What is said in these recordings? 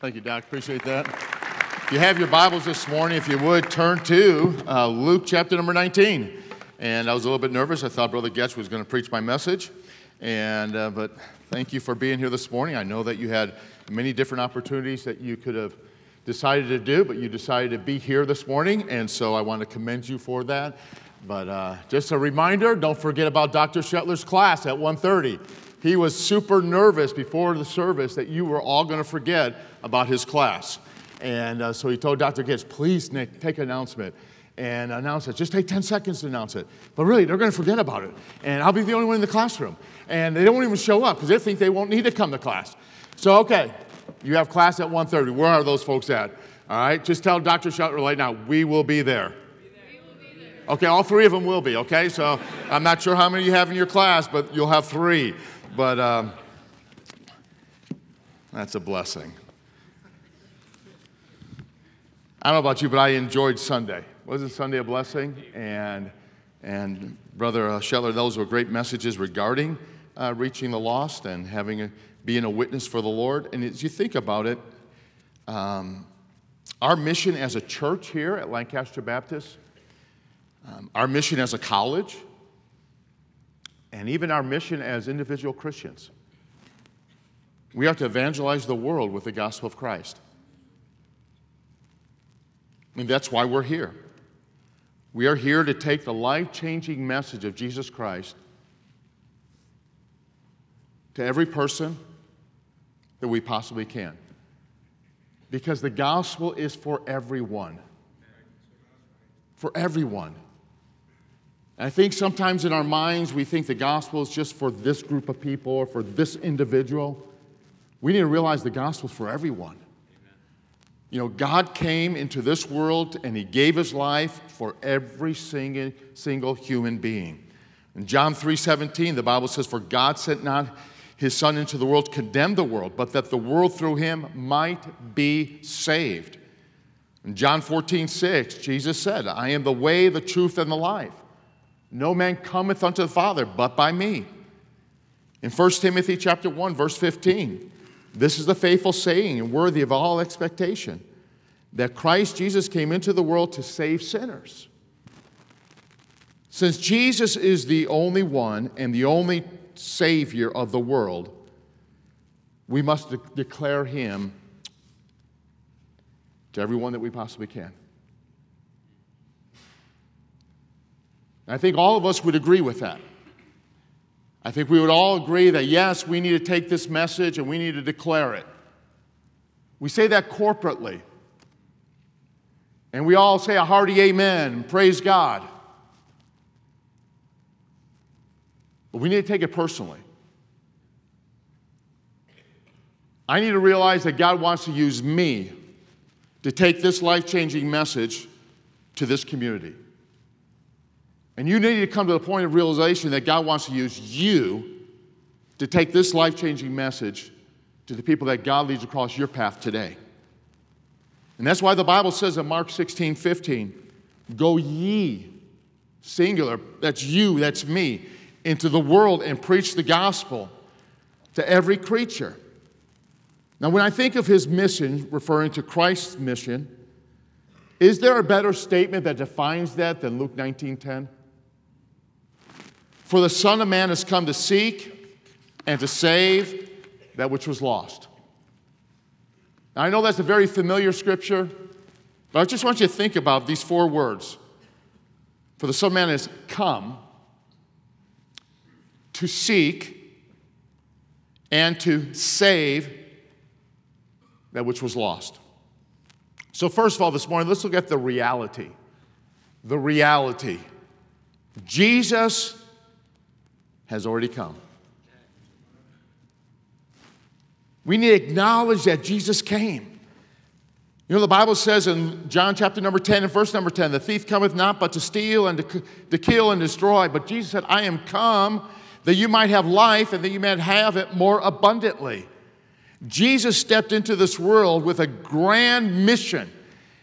Thank you, Doc. Appreciate that. If you have your Bibles this morning, if you would turn to uh, Luke chapter number 19. And I was a little bit nervous. I thought Brother Goetsch was going to preach my message. And, uh, but thank you for being here this morning. I know that you had many different opportunities that you could have decided to do, but you decided to be here this morning. And so I want to commend you for that. But uh, just a reminder, don't forget about Dr. Schettler's class at 1.30. He was super nervous before the service that you were all going to forget about his class. And uh, so he told Dr. Gibbs, please, Nick, take an announcement and announce it. Just take 10 seconds to announce it. But really, they're going to forget about it. And I'll be the only one in the classroom. And they don't even show up because they think they won't need to come to class. So, okay, you have class at 1.30. Where are those folks at? All right, just tell Dr. Schettler right now, we will be there. Okay, all three of them will be, okay? So I'm not sure how many you have in your class, but you'll have three. But um, that's a blessing. I don't know about you, but I enjoyed Sunday. Wasn't Sunday a blessing? And, and Brother uh, Scheller, those were great messages regarding uh, reaching the lost and having a, being a witness for the Lord. And as you think about it, um, our mission as a church here at Lancaster Baptist, um, our mission as a college, and even our mission as individual Christians. We are to evangelize the world with the gospel of Christ. Mean, that's why we're here. We are here to take the life changing message of Jesus Christ to every person that we possibly can. Because the gospel is for everyone. For everyone. I think sometimes in our minds we think the gospel is just for this group of people or for this individual. We need to realize the gospel is for everyone. Amen. You know, God came into this world and He gave His life for every single, single human being. In John 3:17, the Bible says, For God sent not his Son into the world to condemn the world, but that the world through him might be saved. In John 14, 6, Jesus said, I am the way, the truth, and the life. No man cometh unto the Father but by me. In 1 Timothy chapter 1, verse 15, this is the faithful saying and worthy of all expectation that Christ Jesus came into the world to save sinners. Since Jesus is the only one and the only Savior of the world, we must de- declare Him to everyone that we possibly can. I think all of us would agree with that. I think we would all agree that yes, we need to take this message and we need to declare it. We say that corporately. And we all say a hearty amen praise God. But we need to take it personally. I need to realize that God wants to use me to take this life changing message to this community. And you need to come to the point of realization that God wants to use you to take this life changing message to the people that God leads across your path today. And that's why the Bible says in Mark 16 15, go ye, singular, that's you, that's me, into the world and preach the gospel to every creature. Now, when I think of his mission, referring to Christ's mission, is there a better statement that defines that than Luke 19 10? For the Son of Man has come to seek and to save that which was lost. Now, I know that's a very familiar scripture, but I just want you to think about these four words. For the Son of Man has come to seek and to save that which was lost. So, first of all, this morning, let's look at the reality. The reality. Jesus has already come. We need to acknowledge that Jesus came. You know, the Bible says in John chapter number 10 and verse number 10, the thief cometh not but to steal and to, to kill and destroy. But Jesus said, I am come that you might have life and that you might have it more abundantly. Jesus stepped into this world with a grand mission,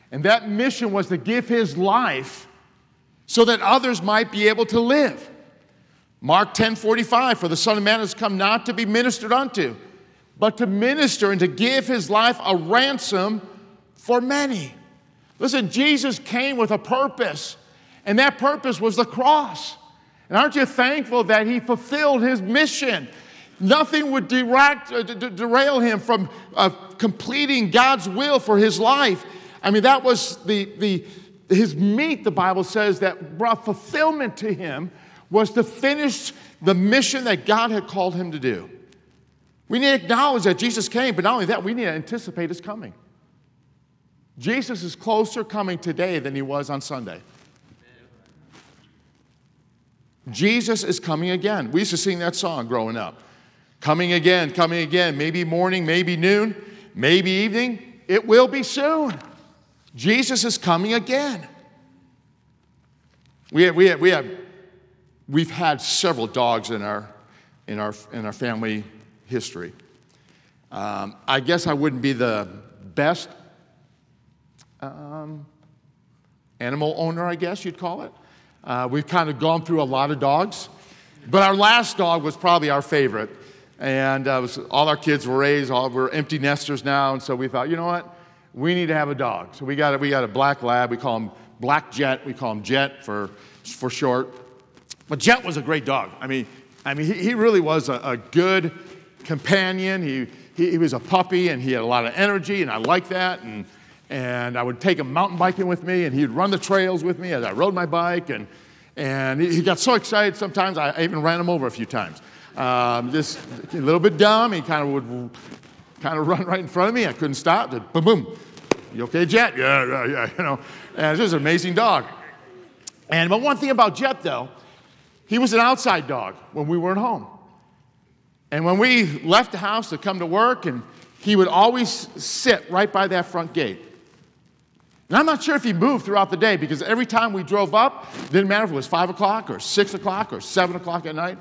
and that mission was to give his life so that others might be able to live. Mark 10 45, for the Son of Man has come not to be ministered unto, but to minister and to give his life a ransom for many. Listen, Jesus came with a purpose, and that purpose was the cross. And aren't you thankful that he fulfilled his mission? Nothing would direct, uh, derail him from uh, completing God's will for his life. I mean, that was the, the, his meat, the Bible says, that brought fulfillment to him was to finish the mission that God had called him to do. We need to acknowledge that Jesus came, but not only that, we need to anticipate his coming. Jesus is closer coming today than he was on Sunday. Jesus is coming again. We used to sing that song growing up. Coming again, coming again. Maybe morning, maybe noon, maybe evening. It will be soon. Jesus is coming again. We have, we have, we have, we've had several dogs in our, in our, in our family history. Um, I guess I wouldn't be the best um, animal owner, I guess you'd call it. Uh, we've kind of gone through a lot of dogs, but our last dog was probably our favorite. And uh, was, all our kids were raised, all, we're empty nesters now, and so we thought, you know what? We need to have a dog. So we got a, we got a black lab. We call him Black Jet. We call him Jet for, for short. But Jet was a great dog. I mean, I mean, he, he really was a, a good companion. He, he, he, was a puppy and he had a lot of energy, and I liked that. And, and I would take him mountain biking with me, and he'd run the trails with me as I rode my bike. And, and he got so excited sometimes, I even ran him over a few times. Um, just a little bit dumb. He kind of would kind of run right in front of me. I couldn't stop. Just boom, boom. You okay, Jet? Yeah, yeah, yeah. You know, and it's just an amazing dog. And but one thing about Jet, though, he was an outside dog when we weren't home. And when we left the house to come to work, and he would always sit right by that front gate. And I'm not sure if he moved throughout the day because every time we drove up, didn't matter if it was five o'clock or six o'clock or seven o'clock at night,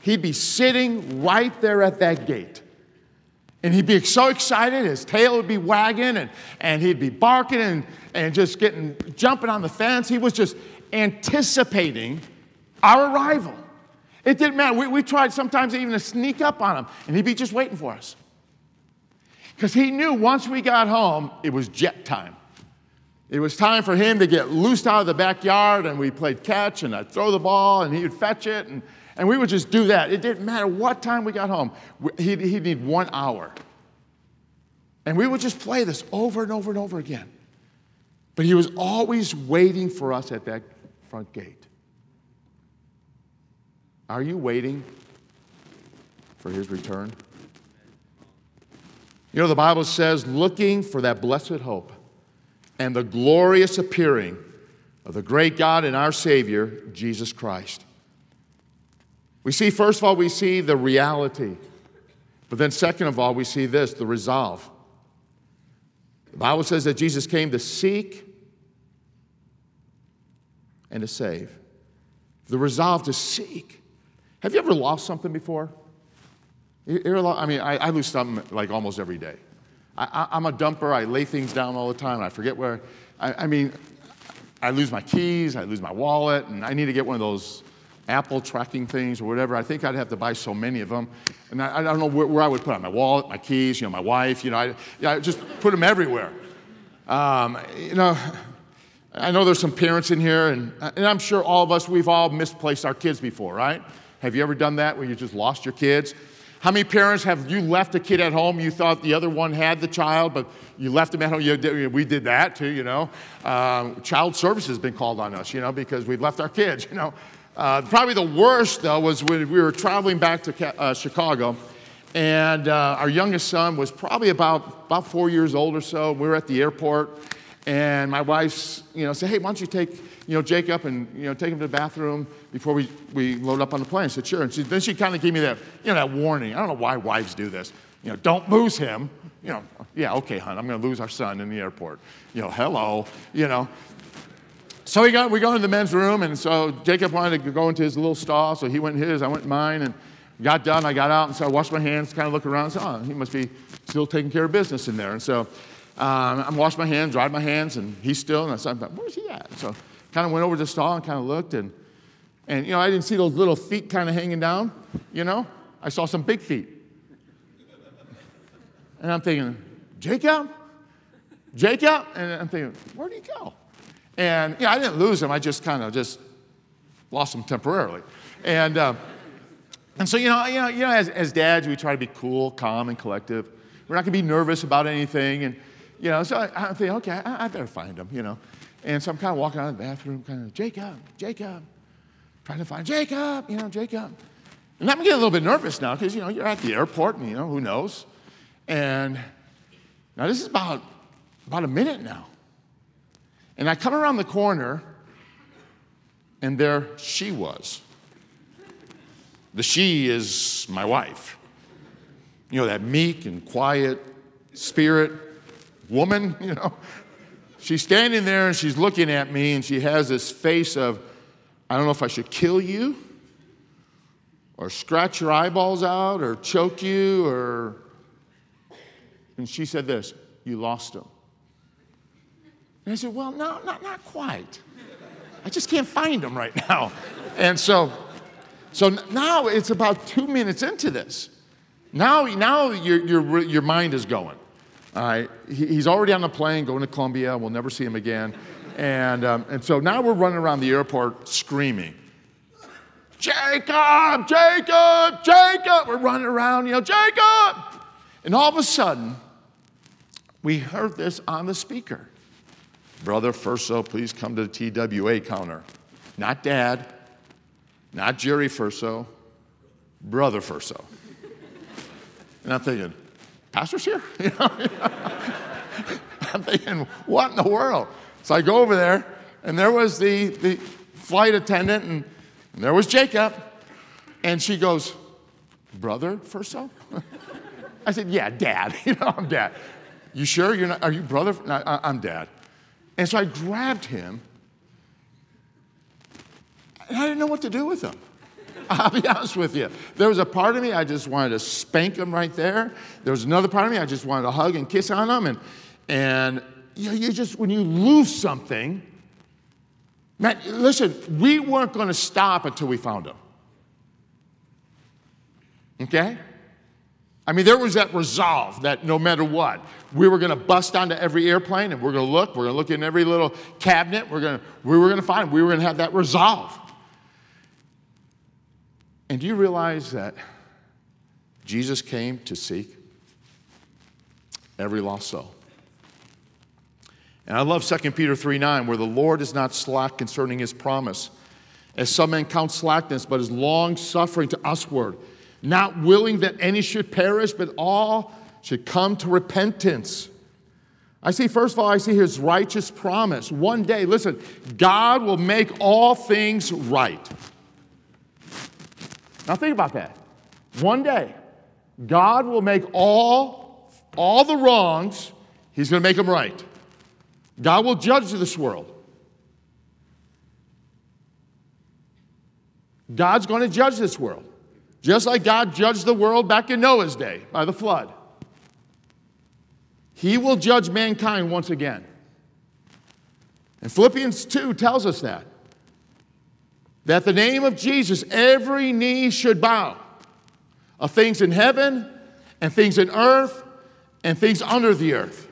he'd be sitting right there at that gate. And he'd be so excited, his tail would be wagging, and, and he'd be barking and, and just getting jumping on the fence. He was just anticipating our arrival. It didn't matter. We, we tried sometimes even to sneak up on him, and he'd be just waiting for us. Because he knew once we got home, it was jet time. It was time for him to get loosed out of the backyard, and we played catch, and I'd throw the ball, and he would fetch it, and, and we would just do that. It didn't matter what time we got home, he'd, he'd need one hour. And we would just play this over and over and over again. But he was always waiting for us at that front gate. Are you waiting for his return? You know, the Bible says, looking for that blessed hope and the glorious appearing of the great God and our Savior, Jesus Christ. We see, first of all, we see the reality. But then, second of all, we see this the resolve. The Bible says that Jesus came to seek and to save. The resolve to seek. Have you ever lost something before? I mean, I, lose something like almost every day. I, am a dumper. I lay things down all the time. I forget where. I, mean, I lose my keys. I lose my wallet, and I need to get one of those Apple tracking things or whatever. I think I'd have to buy so many of them, and I, don't know where, I would put them. My wallet, my keys, you know, my wife. You know, I, just put them everywhere. Um, you know, I know there's some parents in here, and I'm sure all of us we've all misplaced our kids before, right? Have you ever done that where you just lost your kids? How many parents have you left a kid at home? You thought the other one had the child, but you left him at home. You, we did that too, you know. Um, child services has been called on us, you know, because we've left our kids, you know. Uh, probably the worst, though, was when we were traveling back to uh, Chicago, and uh, our youngest son was probably about, about four years old or so. We were at the airport, and my wife's, you know, said, hey, why don't you take, you know, Jacob and, you know, take him to the bathroom before we, we load up on the plane. I said, sure. And she, then she kind of gave me that, you know, that warning. I don't know why wives do this. You know, don't lose him. You know, yeah, okay, hon, I'm going to lose our son in the airport. You know, hello, you know. So we, got, we go into the men's room, and so Jacob wanted to go into his little stall, so he went in his, I went in mine, and got done. I got out, and so I washed my hands, kind of looked around, and said, oh, he must be still taking care of business in there. And so um, I'm washing my hands, dried my hands, and he's still, and I said, where's he at? So kind of went over to the stall and kind of looked, and and, you know, I didn't see those little feet kind of hanging down, you know? I saw some big feet. And I'm thinking, Jacob? Jacob? And I'm thinking, where'd he go? And yeah, I didn't lose him. I just kind of just lost him temporarily. And, uh, and so, you know, you know, you know as, as dads, we try to be cool, calm, and collective. We're not going to be nervous about anything. And, you know, so I, I'm thinking, okay, I, I better find him, you know. And so I'm kind of walking out of the bathroom, kind of, Jacob, Jacob, trying to find Jacob, you know, Jacob. And I'm getting a little bit nervous now because, you know, you're at the airport and, you know, who knows. And now this is about, about a minute now. And I come around the corner and there she was. The she is my wife. You know, that meek and quiet spirit woman, you know. She's standing there and she's looking at me and she has this face of, I don't know if I should kill you or scratch your eyeballs out or choke you or. And she said this, You lost him. And I said, Well, no, not, not quite. I just can't find him right now. And so, so now it's about two minutes into this. Now, now your, your, your mind is going. All right, he's already on the plane going to Colombia. We'll never see him again. And, um, and so now we're running around the airport screaming, Jacob, Jacob, Jacob. We're running around, you know, Jacob. And all of a sudden, we heard this on the speaker. Brother Ferrso, please come to the TWA counter. Not dad, not Jerry Ferrso, Brother Ferrso. And I'm thinking, pastor's here? You know? I'm thinking, what in the world? So I go over there, and there was the, the flight attendant, and, and there was Jacob. And she goes, Brother Ferrso? I said, Yeah, dad. You know, I'm dad. You sure you're not? Are you brother? No, I'm dad. And so I grabbed him, and I didn't know what to do with him. I'll be honest with you. There was a part of me I just wanted to spank him right there. There was another part of me I just wanted to hug and kiss on him. And, and you, know, you just, when you lose something, man, listen, we weren't going to stop until we found him. Okay? I mean, there was that resolve that no matter what, we were going to bust onto every airplane and we're going to look. We're going to look in every little cabinet. We're going to, we were going to find. Him. We were going to have that resolve. And do you realize that Jesus came to seek every lost soul? And I love 2 Peter 3 9, where the Lord is not slack concerning his promise, as some men count slackness, but is long suffering to usward, not willing that any should perish, but all should come to repentance. I see, first of all, I see his righteous promise. One day, listen, God will make all things right. Now think about that. One day, God will make all, all the wrongs, He's going to make them right. God will judge this world. God's going to judge this world. Just like God judged the world back in Noah's day by the flood. He will judge mankind once again. And Philippians 2 tells us that that the name of Jesus, every knee should bow of things in heaven and things in earth and things under the earth.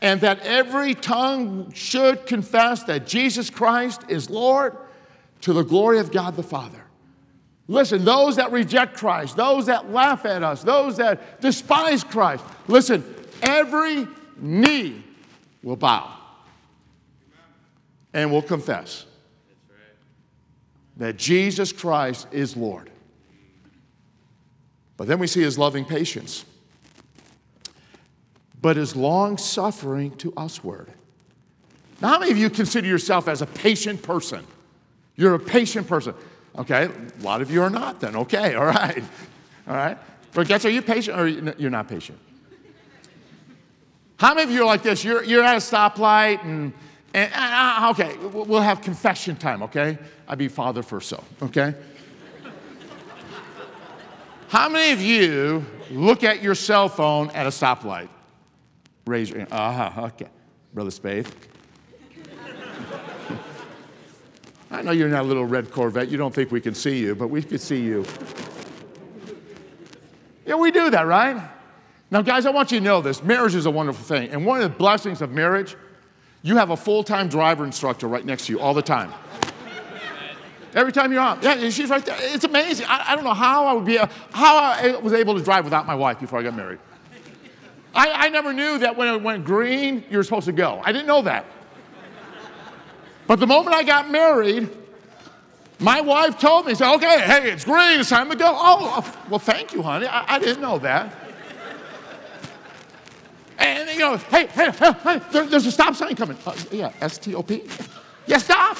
And that every tongue should confess that Jesus Christ is Lord to the glory of God the Father. Listen, those that reject Christ, those that laugh at us, those that despise Christ, listen, every knee will bow and will confess that Jesus Christ is Lord. But then we see his loving patience, but his long suffering to usward. Now, how many of you consider yourself as a patient person? You're a patient person. Okay, a lot of you are not then. Okay, all right. All right. But guess, are you patient or you're not patient? How many of you are like this? You're, you're at a stoplight and and, uh, okay, we'll have confession time, okay? I'd be father first, so, okay? How many of you look at your cell phone at a stoplight? Raise your hand. Uh huh, okay. Brother Spade. I know you're not a little red Corvette. You don't think we can see you, but we can see you. Yeah, we do that, right? Now, guys, I want you to know this marriage is a wonderful thing. And one of the blessings of marriage, you have a full time driver instructor right next to you all the time. Every time you're out, yeah, she's right there. It's amazing. I, I don't know how I would be, how I was able to drive without my wife before I got married. I, I never knew that when it went green, you were supposed to go. I didn't know that. But the moment I got married, my wife told me, said, okay, hey, it's green, it's time to go. Oh, well, thank you, honey. I, I didn't know that. And you know, hey, hey, hey, there, there's a stop sign coming. Uh, yeah, S T O P. Yeah, stop.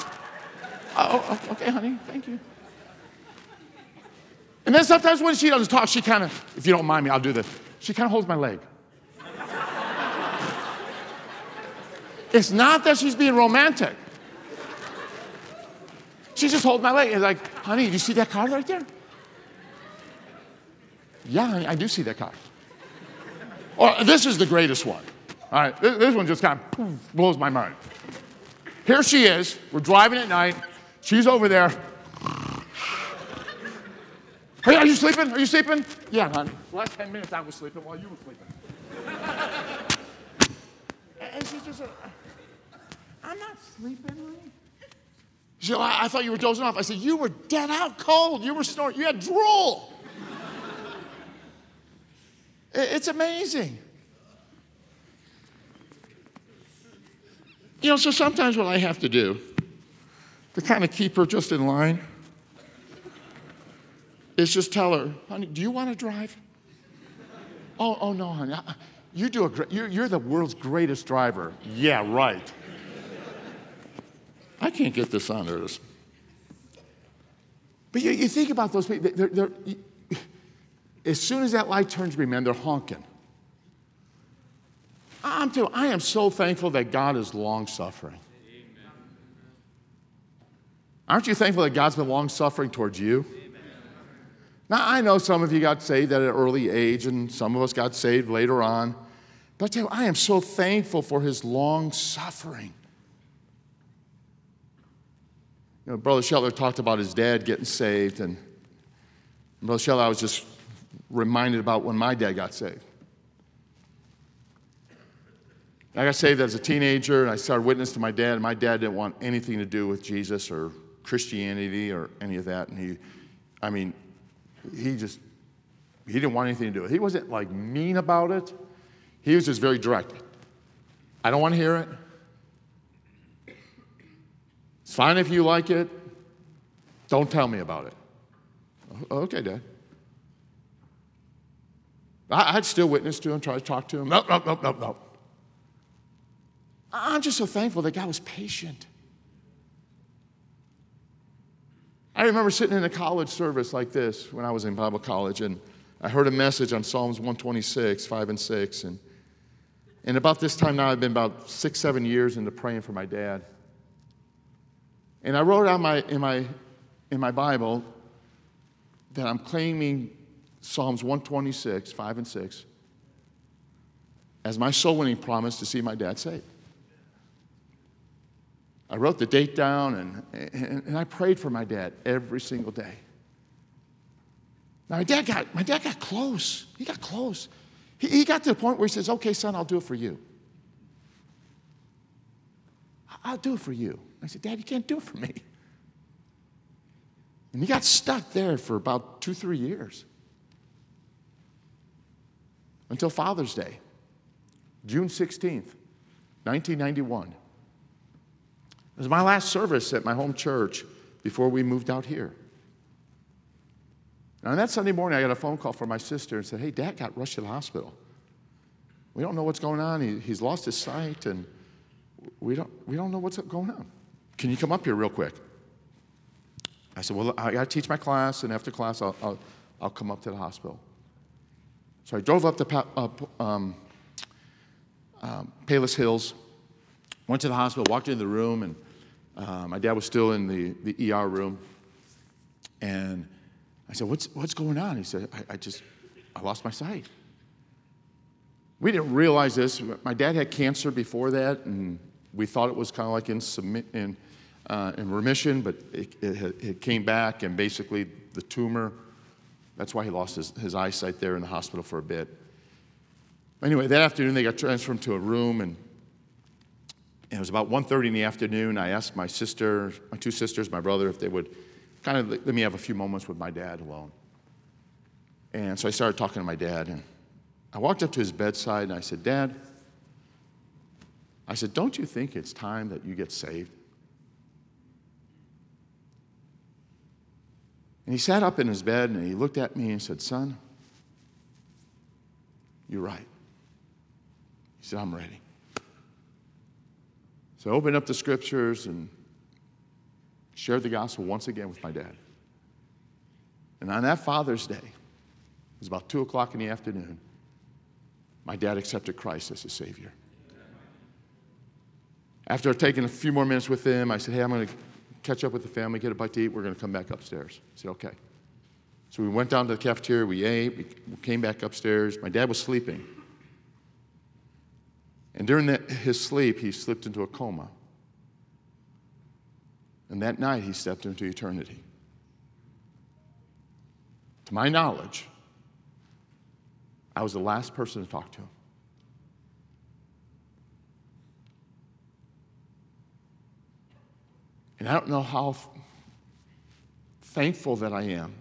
Oh, okay, honey, thank you. And then sometimes when she doesn't talk, she kind of, if you don't mind me, I'll do this. She kind of holds my leg. it's not that she's being romantic. She just holds my leg. It's like, honey, do you see that car right there? Yeah, honey, I do see that car. Or this is the greatest one. All right, this, this one just kind of blows my mind. Here she is. We're driving at night. She's over there. Hey, are you sleeping? Are you sleeping? Yeah, honey. The last 10 minutes I was sleeping while you were sleeping. and she's just, uh, I'm not sleeping, honey. She said, I, I thought you were dozing off. I said, You were dead out cold. You were snoring. You had drool. It's amazing. You know, so sometimes what I have to do to kind of keep her just in line is just tell her, honey, do you want to drive? Oh, oh no, honey. You do a great, you're, you're the world's greatest driver. Yeah, right. I can't get this on there. But you, you think about those people, they're, they're, as soon as that light turns green, man, they're honking. I'm you, I am so thankful that God is long suffering. Aren't you thankful that God's been long suffering towards you? Amen. Now, I know some of you got saved at an early age, and some of us got saved later on. But I tell you, I am so thankful for his long suffering. You know, Brother Scheller talked about his dad getting saved, and Brother Scheller, I was just reminded about when my dad got saved. I got saved as a teenager, and I started witnessing to my dad, and my dad didn't want anything to do with Jesus or Christianity or any of that. And he, I mean, he just, he didn't want anything to do with it. He wasn't like mean about it. He was just very direct. I don't want to hear it. It's fine if you like it. Don't tell me about it. Okay, Dad. I'd still witness to him, try to talk to him. No, no, no, no, no. I'm just so thankful that God was patient. I remember sitting in a college service like this when I was in Bible college, and I heard a message on Psalms 126, 5 and 6. And, and about this time now, I've been about six, seven years into praying for my dad. And I wrote out my, in, my, in my Bible that I'm claiming Psalms 126, 5 and 6, as my soul winning promise to see my dad saved. I wrote the date down and, and, and, I prayed for my dad every single day. Now, my dad got, my dad got close. He got close. He, he got to the point where he says, Okay, son, I'll do it for you. I'll do it for you. I said, Dad, you can't do it for me. And he got stuck there for about two, three years until Father's Day, June 16th, 1991. It was my last service at my home church before we moved out here. And on that Sunday morning, I got a phone call from my sister and said, Hey, dad got rushed to the hospital. We don't know what's going on. He, he's lost his sight, and we don't, we don't know what's going on. Can you come up here real quick? I said, Well, I got to teach my class, and after class, I'll, I'll, I'll come up to the hospital. So I drove up to um, um, Palos Hills, went to the hospital, walked into the room, and uh, my dad was still in the, the ER room. And I said, what's, what's going on? He said, I, I just, I lost my sight. We didn't realize this. My dad had cancer before that, and we thought it was kind of like in, submit, in, uh, in remission, but it, it, it, came back, and basically the tumor that's why he lost his, his eyesight there in the hospital for a bit. Anyway, that afternoon they got transferred to a room, and, and it was about 1.30 in the afternoon. I asked my sister, my two sisters, my brother, if they would kind of let me have a few moments with my dad alone. And so I started talking to my dad, and I walked up to his bedside and I said, Dad, I said, don't you think it's time that you get saved? And he sat up in his bed and he looked at me and said, Son, you're right. He said, I'm ready. So I opened up the scriptures and shared the gospel once again with my dad. And on that Father's Day, it was about 2 o'clock in the afternoon, my dad accepted Christ as his Savior. After taking a few more minutes with him, I said, Hey, I'm going to catch up with the family, get a bite to eat. We're going to come back upstairs. I said, Okay. So we went down to the cafeteria, we ate, we came back upstairs. My dad was sleeping. And during that, his sleep, he slipped into a coma. And that night, he stepped into eternity. To my knowledge, I was the last person to talk to him. And I don't know how thankful that I am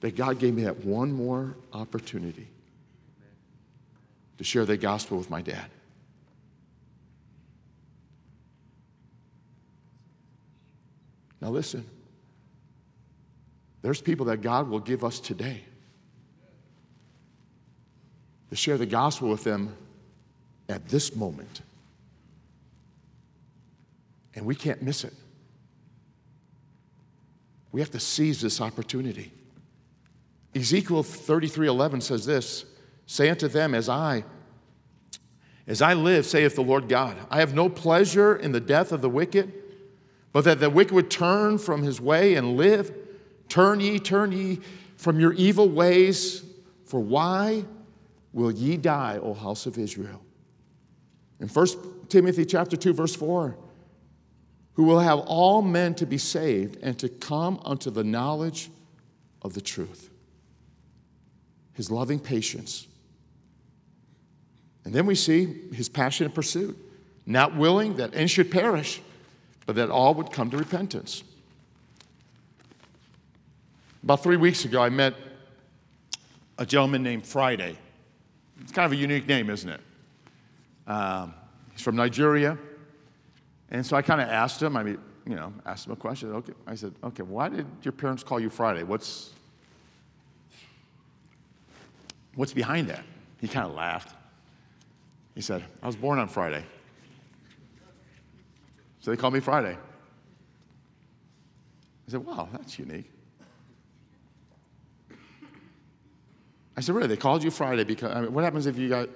that God gave me that one more opportunity to share the gospel with my dad. Now, listen, there's people that God will give us today to share the gospel with them at this moment. And we can't miss it. We have to seize this opportunity. Ezekiel 33:11 says this, say unto them as I as I live saith the Lord God, I have no pleasure in the death of the wicked, but that the wicked would turn from his way and live. Turn ye, turn ye from your evil ways, for why will ye die, O house of Israel? In 1 Timothy chapter 2 verse 4, who will have all men to be saved and to come unto the knowledge of the truth. His loving patience. And then we see his passionate pursuit, not willing that any should perish, but that all would come to repentance. About three weeks ago, I met a gentleman named Friday. It's kind of a unique name, isn't it? Um, he's from Nigeria. And so I kind of asked him, I mean, you know, asked him a question. Okay, I said, okay, why did your parents call you Friday? What's, what's behind that? He kind of laughed. He said, I was born on Friday. So they called me Friday. I said, wow, that's unique. I said, really? They called you Friday because, I mean, what happens if you got,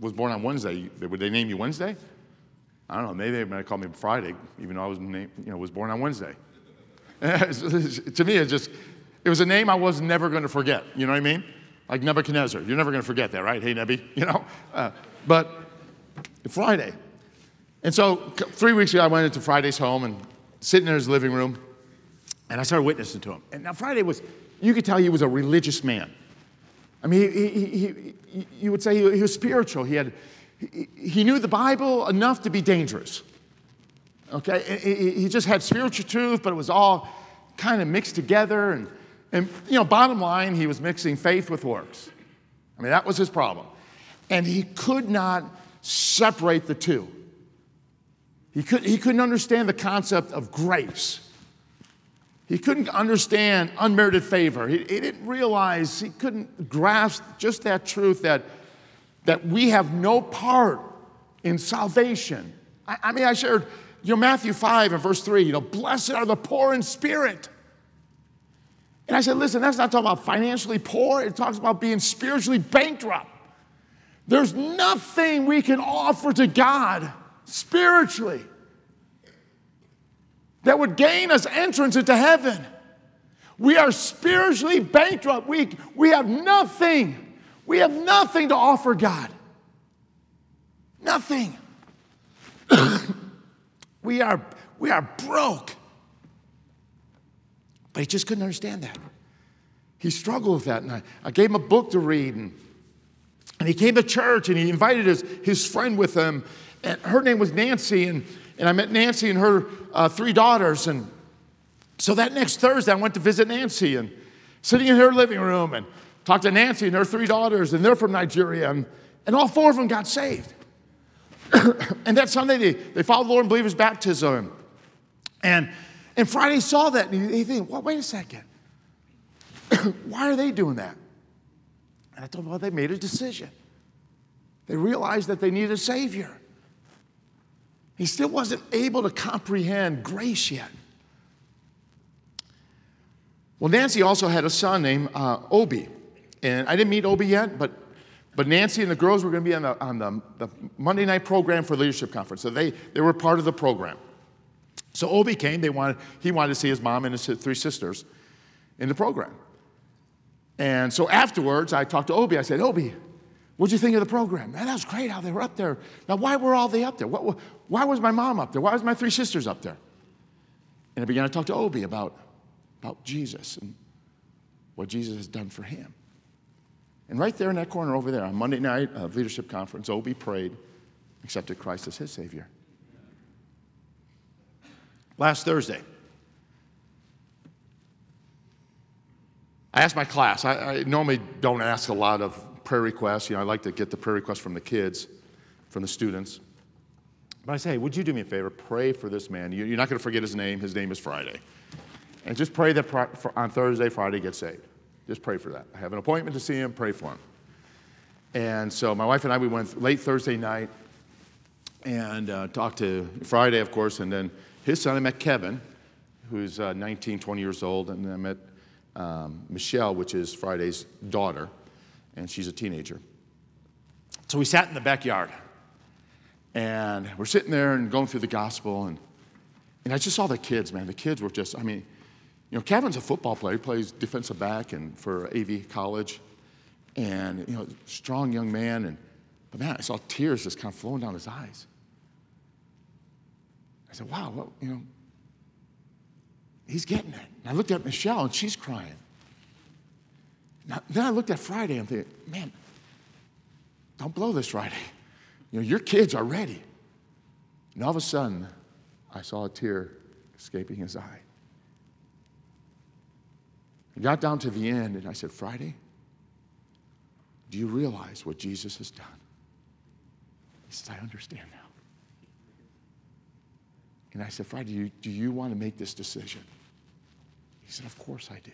was born on Wednesday? Would they name you Wednesday? I don't know, maybe they might call me Friday, even though I was, named, you know, was born on Wednesday. to me, it just, it was a name I was never going to forget. You know what I mean? Like Nebuchadnezzar. You're never going to forget that, right? Hey, Nebi, you know? Uh, but Friday. And so three weeks ago, I went into Friday's home and sitting in his living room, and I started witnessing to him. And now Friday was, you could tell he was a religious man. I mean, he, he, he, he you would say he, he was spiritual. He had, he knew the Bible enough to be dangerous. Okay? He just had spiritual truth, but it was all kind of mixed together. And, and, you know, bottom line, he was mixing faith with works. I mean, that was his problem. And he could not separate the two. He, could, he couldn't understand the concept of grace. He couldn't understand unmerited favor. He, he didn't realize, he couldn't grasp just that truth that that we have no part in salvation. I, I mean, I shared, you know, Matthew 5 and verse 3, you know, blessed are the poor in spirit. And I said, listen, that's not talking about financially poor, it talks about being spiritually bankrupt. There's nothing we can offer to God spiritually that would gain us entrance into heaven. We are spiritually bankrupt. We, we have nothing we have nothing to offer God. Nothing. we, are, we are broke. But he just couldn't understand that. He struggled with that. And I, I gave him a book to read. And And he came to church and he invited his, his friend with him. And her name was Nancy. And, and I met Nancy and her uh, three daughters. And so that next Thursday, I went to visit Nancy and sitting in her living room and talked to Nancy and her three daughters. And they're from Nigeria. And, and all four of them got saved. and that Sunday, they, they followed the Lord and believed his baptism. And, and Friday saw that and he think, well, wait a second. Why are they doing that? And I told them, well, they made a decision. They realized that they needed a Savior. He still wasn't able to comprehend grace yet. Well, Nancy also had a son named uh, Obi. And I didn't meet Obi yet, but, but Nancy and the girls were going to be on, the, on the, the Monday night program for leadership conference. So they, they were part of the program. So Obi came. They wanted, he wanted to see his mom and his three sisters in the program. And so afterwards, I talked to Obi. I said, Obi, what'd you think of the program? Man, that was great how they were up there. Now, why were all they up there? What, why was my mom up there? Why was my three sisters up there? And I began to talk to Obi about, about Jesus and what Jesus has done for him. And right there in that corner over there, on Monday night of leadership conference, Obi prayed, accepted Christ as his Savior. Last Thursday, I asked my class. I, I, normally don't ask a lot of prayer requests. You know, I like to get the prayer requests from the kids, from the students. But I say, hey, would you do me a favor? Pray for this man. You're not going to forget his name. His name is Friday. And just pray that on Thursday, Friday gets saved. Just pray for that. I have an appointment to see him. Pray for him. And so my wife and I, we went late Thursday night and uh, talked to Friday, of course, and then his son. I met Kevin, who's uh, 19, 20 years old, and then I met um, Michelle, which is Friday's daughter, and she's a teenager. So we sat in the backyard, and we're sitting there and going through the gospel, and, and I just saw the kids, man. The kids were just, I mean, you know, Kevin's a football player. He plays defensive back and for AV College, and you know, strong young man. And but man, I saw tears just kind of flowing down his eyes. I said, "Wow, what, you know, he's getting it. And I looked at Michelle and she's crying. Now, then I looked at Friday and I'm thinking, man, don't blow this Friday. You know, your kids are ready. And all of a sudden, I saw a tear escaping his eye. I got down to the end and I said, Friday, do you realize what Jesus has done? He says, I understand now. And I said, Friday, do you, do you want to make this decision? He said, Of course I do.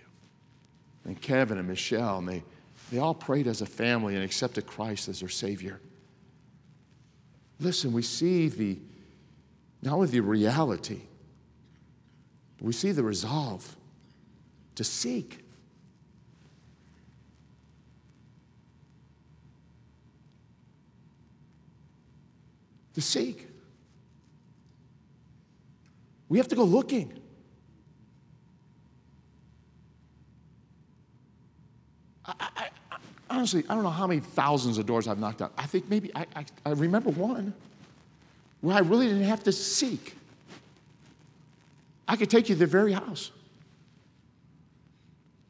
And Kevin and Michelle, and they, they all prayed as a family and accepted Christ as their Savior. Listen, we see the, not only the reality, we see the resolve to seek. To seek. We have to go looking. I, I, honestly, I don't know how many thousands of doors I've knocked on. I think maybe I, I, I remember one where I really didn't have to seek. I could take you to the very house.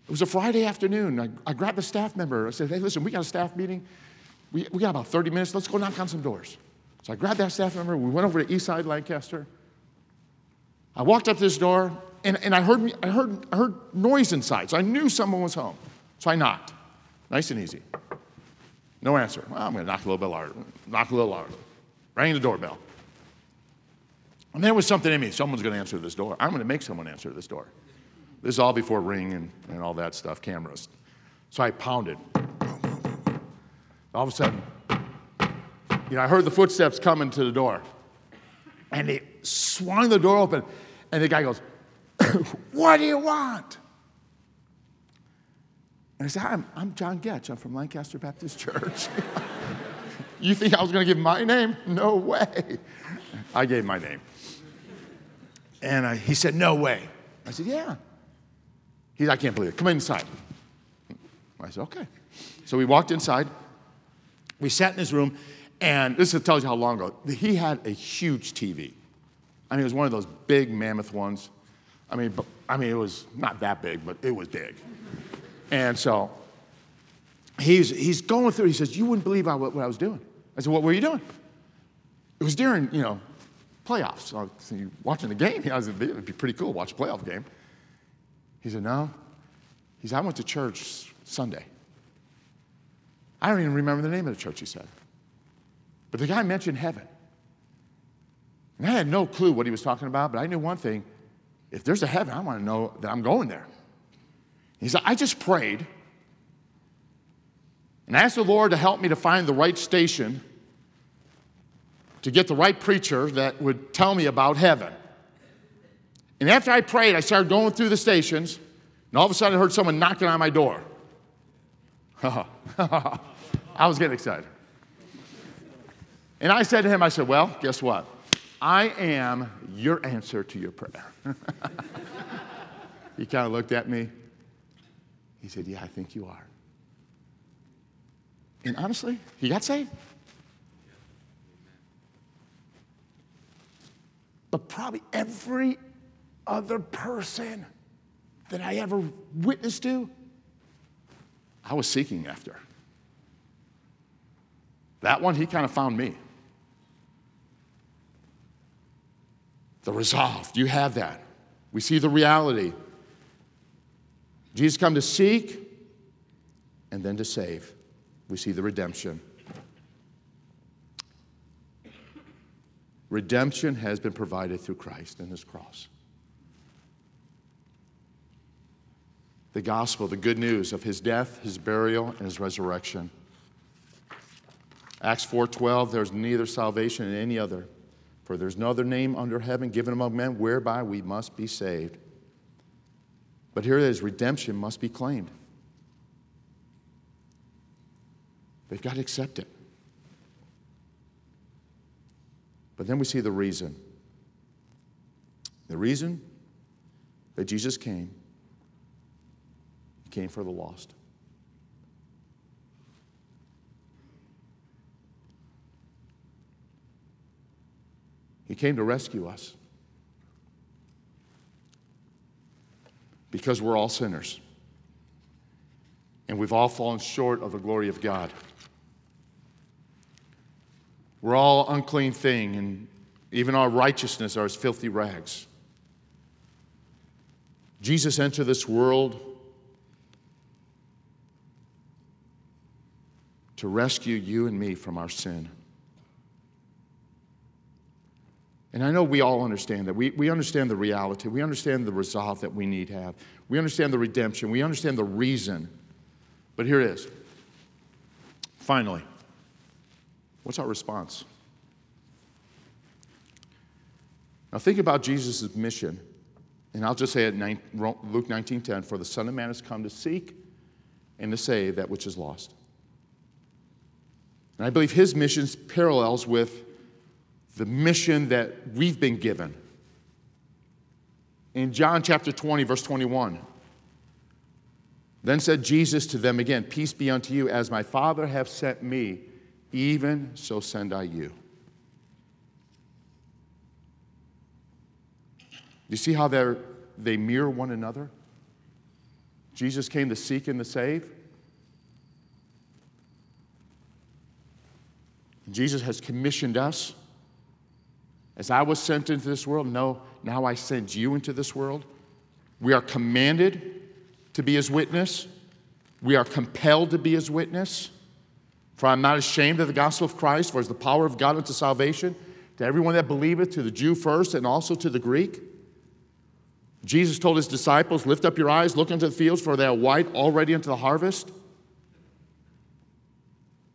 It was a Friday afternoon. I, I, grabbed a staff member. I said, hey, listen, we got a staff meeting. We, we got about 30 minutes. Let's go knock on some doors. So I grabbed that staff member. We went over to Eastside Lancaster. I walked up this door, and, and I, heard, I, heard, I heard noise inside. So I knew someone was home. So I knocked. Nice and easy. No answer. Well, I'm going to knock a little bit louder. Knock a little louder. Rang the doorbell. And there was something in me. Someone's going to answer this door. I'm going to make someone answer this door. This is all before Ring and, and all that stuff, cameras. So I pounded. All of a sudden, you know, I heard the footsteps coming to the door. And they swung the door open. And the guy goes, What do you want? And I said, I'm, I'm John Goetsch. I'm from Lancaster Baptist Church. you think I was going to give my name? No way. I gave my name. And I, he said, No way. I said, Yeah. He said, I can't believe it. Come inside. I said, Okay. So we walked inside. We sat in his room, and this tells you how long ago. He had a huge TV. I mean, it was one of those big mammoth ones. I mean, I mean, it was not that big, but it was big. And so he's, he's going through, he says, You wouldn't believe what, what I was doing. I said, What were you doing? It was during, you know, playoffs. So you watching the game? I was, it'd be pretty cool to watch a playoff game. He said, No. He said, I went to church Sunday. I don't even remember the name of the church, he said. But the guy mentioned heaven. And I had no clue what he was talking about, but I knew one thing if there's a heaven, I want to know that I'm going there. He said, I just prayed and asked the Lord to help me to find the right station to get the right preacher that would tell me about heaven. And after I prayed, I started going through the stations, and all of a sudden I heard someone knocking on my door. I was getting excited. And I said to him, I said, Well, guess what? I am your answer to your prayer. he kind of looked at me. He said, Yeah, I think you are. And honestly, he got saved. But probably every other person that I ever witnessed to, I was seeking after. That one, he kind of found me. The resolve, you have that? We see the reality. Jesus come to seek and then to save. We see the redemption. Redemption has been provided through Christ and his cross. The gospel, the good news of his death, his burial, and his resurrection. Acts 4:12 there's neither salvation in any other for there's no other name under heaven given among men whereby we must be saved. But here it is redemption must be claimed. They've got to accept it. But then we see the reason. The reason that Jesus came, came for the lost. He came to rescue us because we're all sinners and we've all fallen short of the glory of God. We're all unclean thing, and even our righteousness are as filthy rags. Jesus entered this world to rescue you and me from our sin. And I know we all understand that. We, we understand the reality. We understand the resolve that we need to have. We understand the redemption. We understand the reason. But here it is. Finally. What's our response? Now think about Jesus' mission. And I'll just say it Luke 19:10, for the Son of Man has come to seek and to save that which is lost. And I believe his mission parallels with the mission that we've been given. In John chapter 20, verse 21, then said Jesus to them again, Peace be unto you, as my Father hath sent me, even so send I you. You see how they mirror one another? Jesus came to seek and to save. Jesus has commissioned us. As I was sent into this world, no, now I send you into this world. We are commanded to be his witness. We are compelled to be his witness. For I'm not ashamed of the gospel of Christ, for it's the power of God unto salvation to everyone that believeth, to the Jew first, and also to the Greek. Jesus told his disciples, Lift up your eyes, look into the fields, for they are white already unto the harvest.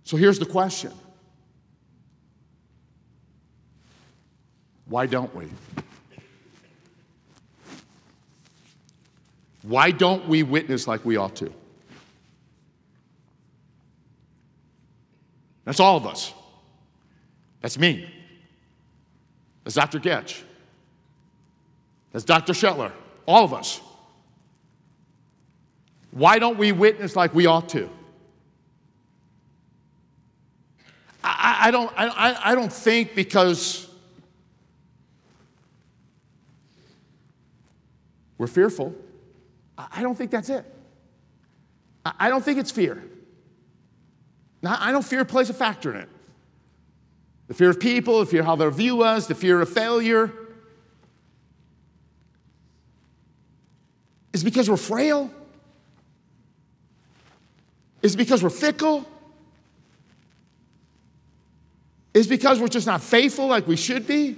So here's the question Why don't we? Why don't we witness like we ought to? That's all of us. That's me. That's Dr. Goetsch. That's Dr. Schettler. All of us. Why don't we witness like we ought to? I, I don't, I, I don't think because we're fearful. I don't think that's it. I don't think it's fear. Now, I know fear plays a factor in it. The fear of people, the fear of how they'll view us, the fear of failure. Is because we're frail? Is because we're fickle? Is because we're just not faithful like we should be?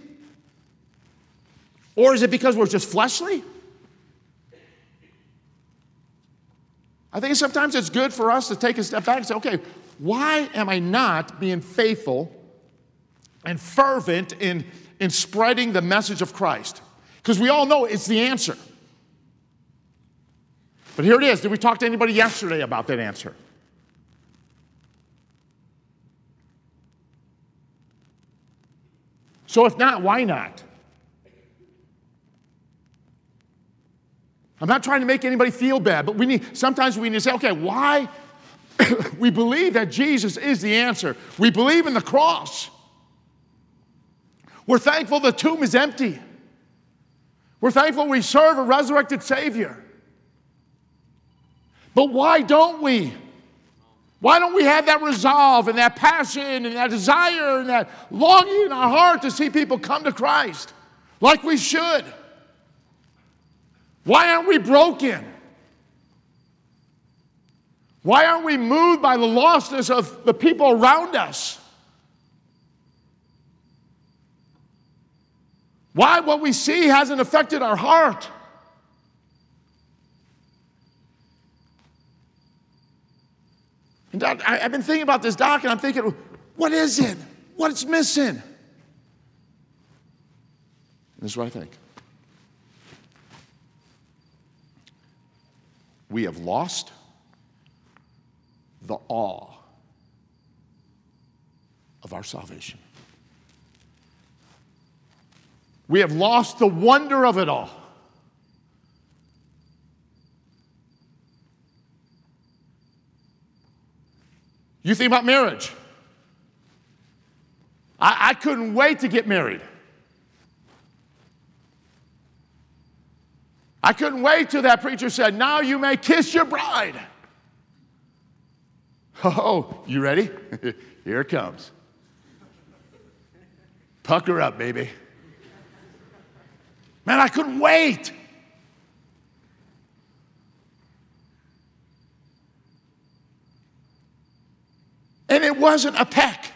Or is it because we're just fleshly? I think sometimes it's good for us to take a step back and say, okay, why am I not being faithful and fervent in, in spreading the message of Christ? Because we all know it's the answer. But here it is. Did we talk to anybody yesterday about that answer? So if not, why not? I'm not trying to make anybody feel bad, but we need sometimes we need to say, okay, why? we believe that Jesus is the answer. We believe in the cross. We're thankful the tomb is empty. We're thankful we serve a resurrected Savior. But why don't we? Why don't we have that resolve and that passion and that desire and that longing in our heart to see people come to Christ like we should? Why aren't we broken? Why aren't we moved by the lostness of the people around us? Why what we see hasn't affected our heart? And I, have been thinking about this, Doc, and I'm thinking, what is it? What's missing? This is what I think. We have lost the awe of our salvation. We have lost the wonder of it all. You think about marriage. I, I couldn't wait to get married. I couldn't wait till that preacher said, Now you may kiss your bride. Oh, you ready? Here it comes. Pucker up, baby. Man, I couldn't wait. And it wasn't a peck.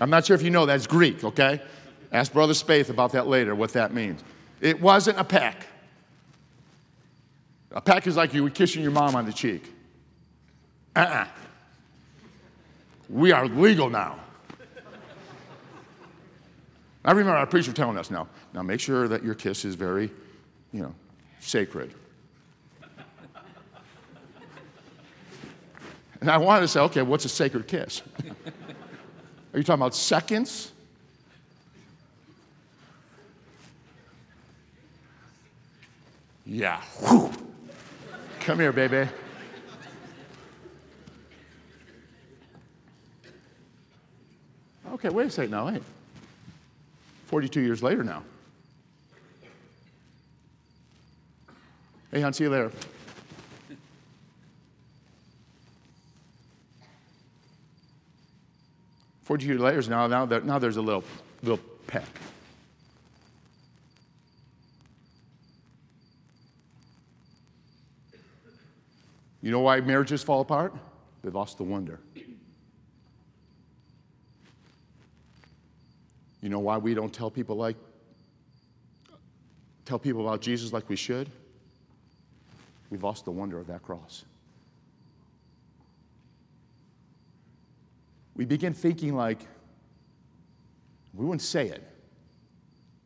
I'm not sure if you know that's Greek, okay? Ask Brother Spaeth about that later, what that means. It wasn't a peck. A peck is like you were kissing your mom on the cheek. Uh uh-uh. uh We are legal now. I remember our preacher telling us now, now make sure that your kiss is very, you know, sacred. And I wanted to say, okay, what's a sacred kiss? Are you talking about seconds? Yeah. Whew. Come here, baby. Okay, wait a second now. Wait. 42 years later now. Hey, hon, see you later. 42 layers now, now, there, now there's a little, little peck. You know why marriages fall apart? They lost the wonder. You know why we don't tell people like tell people about Jesus like we should? We've lost the wonder of that cross. we begin thinking like, we wouldn't say it,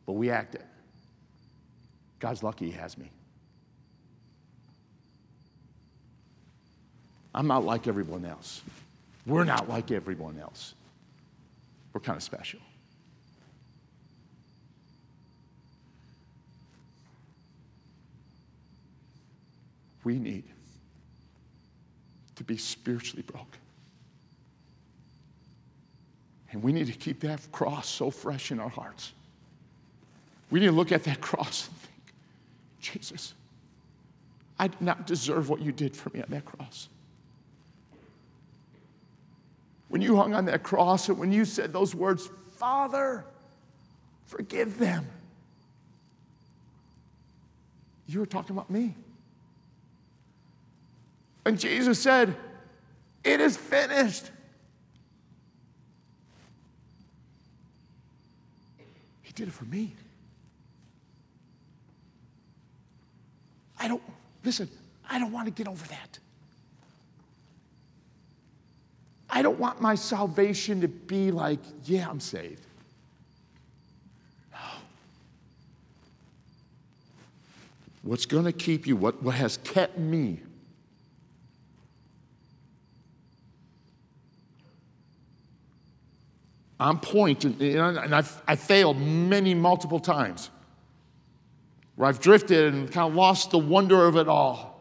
but we act it. God's lucky he has me. I'm not like everyone else. We're not like everyone else. We're kind of special. We need to be spiritually broken. And we need to keep that cross so fresh in our hearts. We need to look at that cross and think, Jesus, I did not deserve what you did for me on that cross. When you hung on that cross and when you said those words, Father, forgive them, you were talking about me. And Jesus said, It is finished. He did it for me. I don't, listen, I don't want to get over that. I don't want my salvation to be like, yeah, I'm saved. No. What's going to keep you, what, what has kept me, I'm pointing, and I've, I failed many, multiple times where I've drifted and kind of lost the wonder of it all.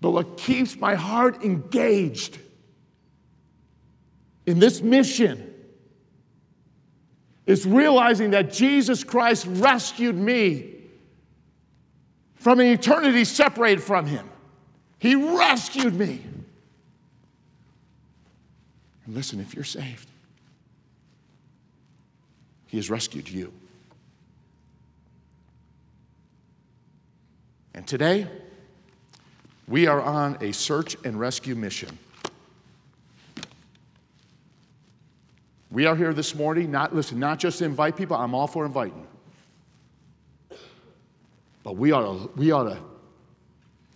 But what keeps my heart engaged in this mission is realizing that Jesus Christ rescued me from an eternity separated from Him. He rescued me. And listen, if you're saved, He has rescued you. And today, we are on a search and rescue mission. We are here this morning, not, listen, not just to invite people, I'm all for inviting. But we ought to, we ought to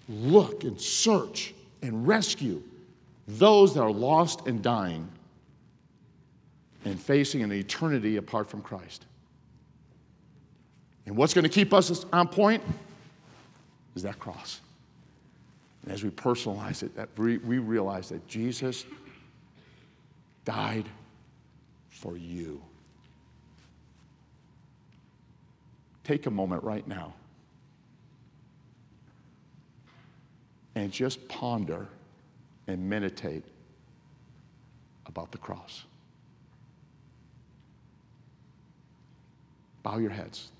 look and search and rescue those that are lost and dying and facing an eternity apart from Christ. And what's going to keep us on point is that cross. And as we personalize it, that we, we realize that Jesus died for you. Take a moment right now and just ponder and meditate about the cross. Bow your heads.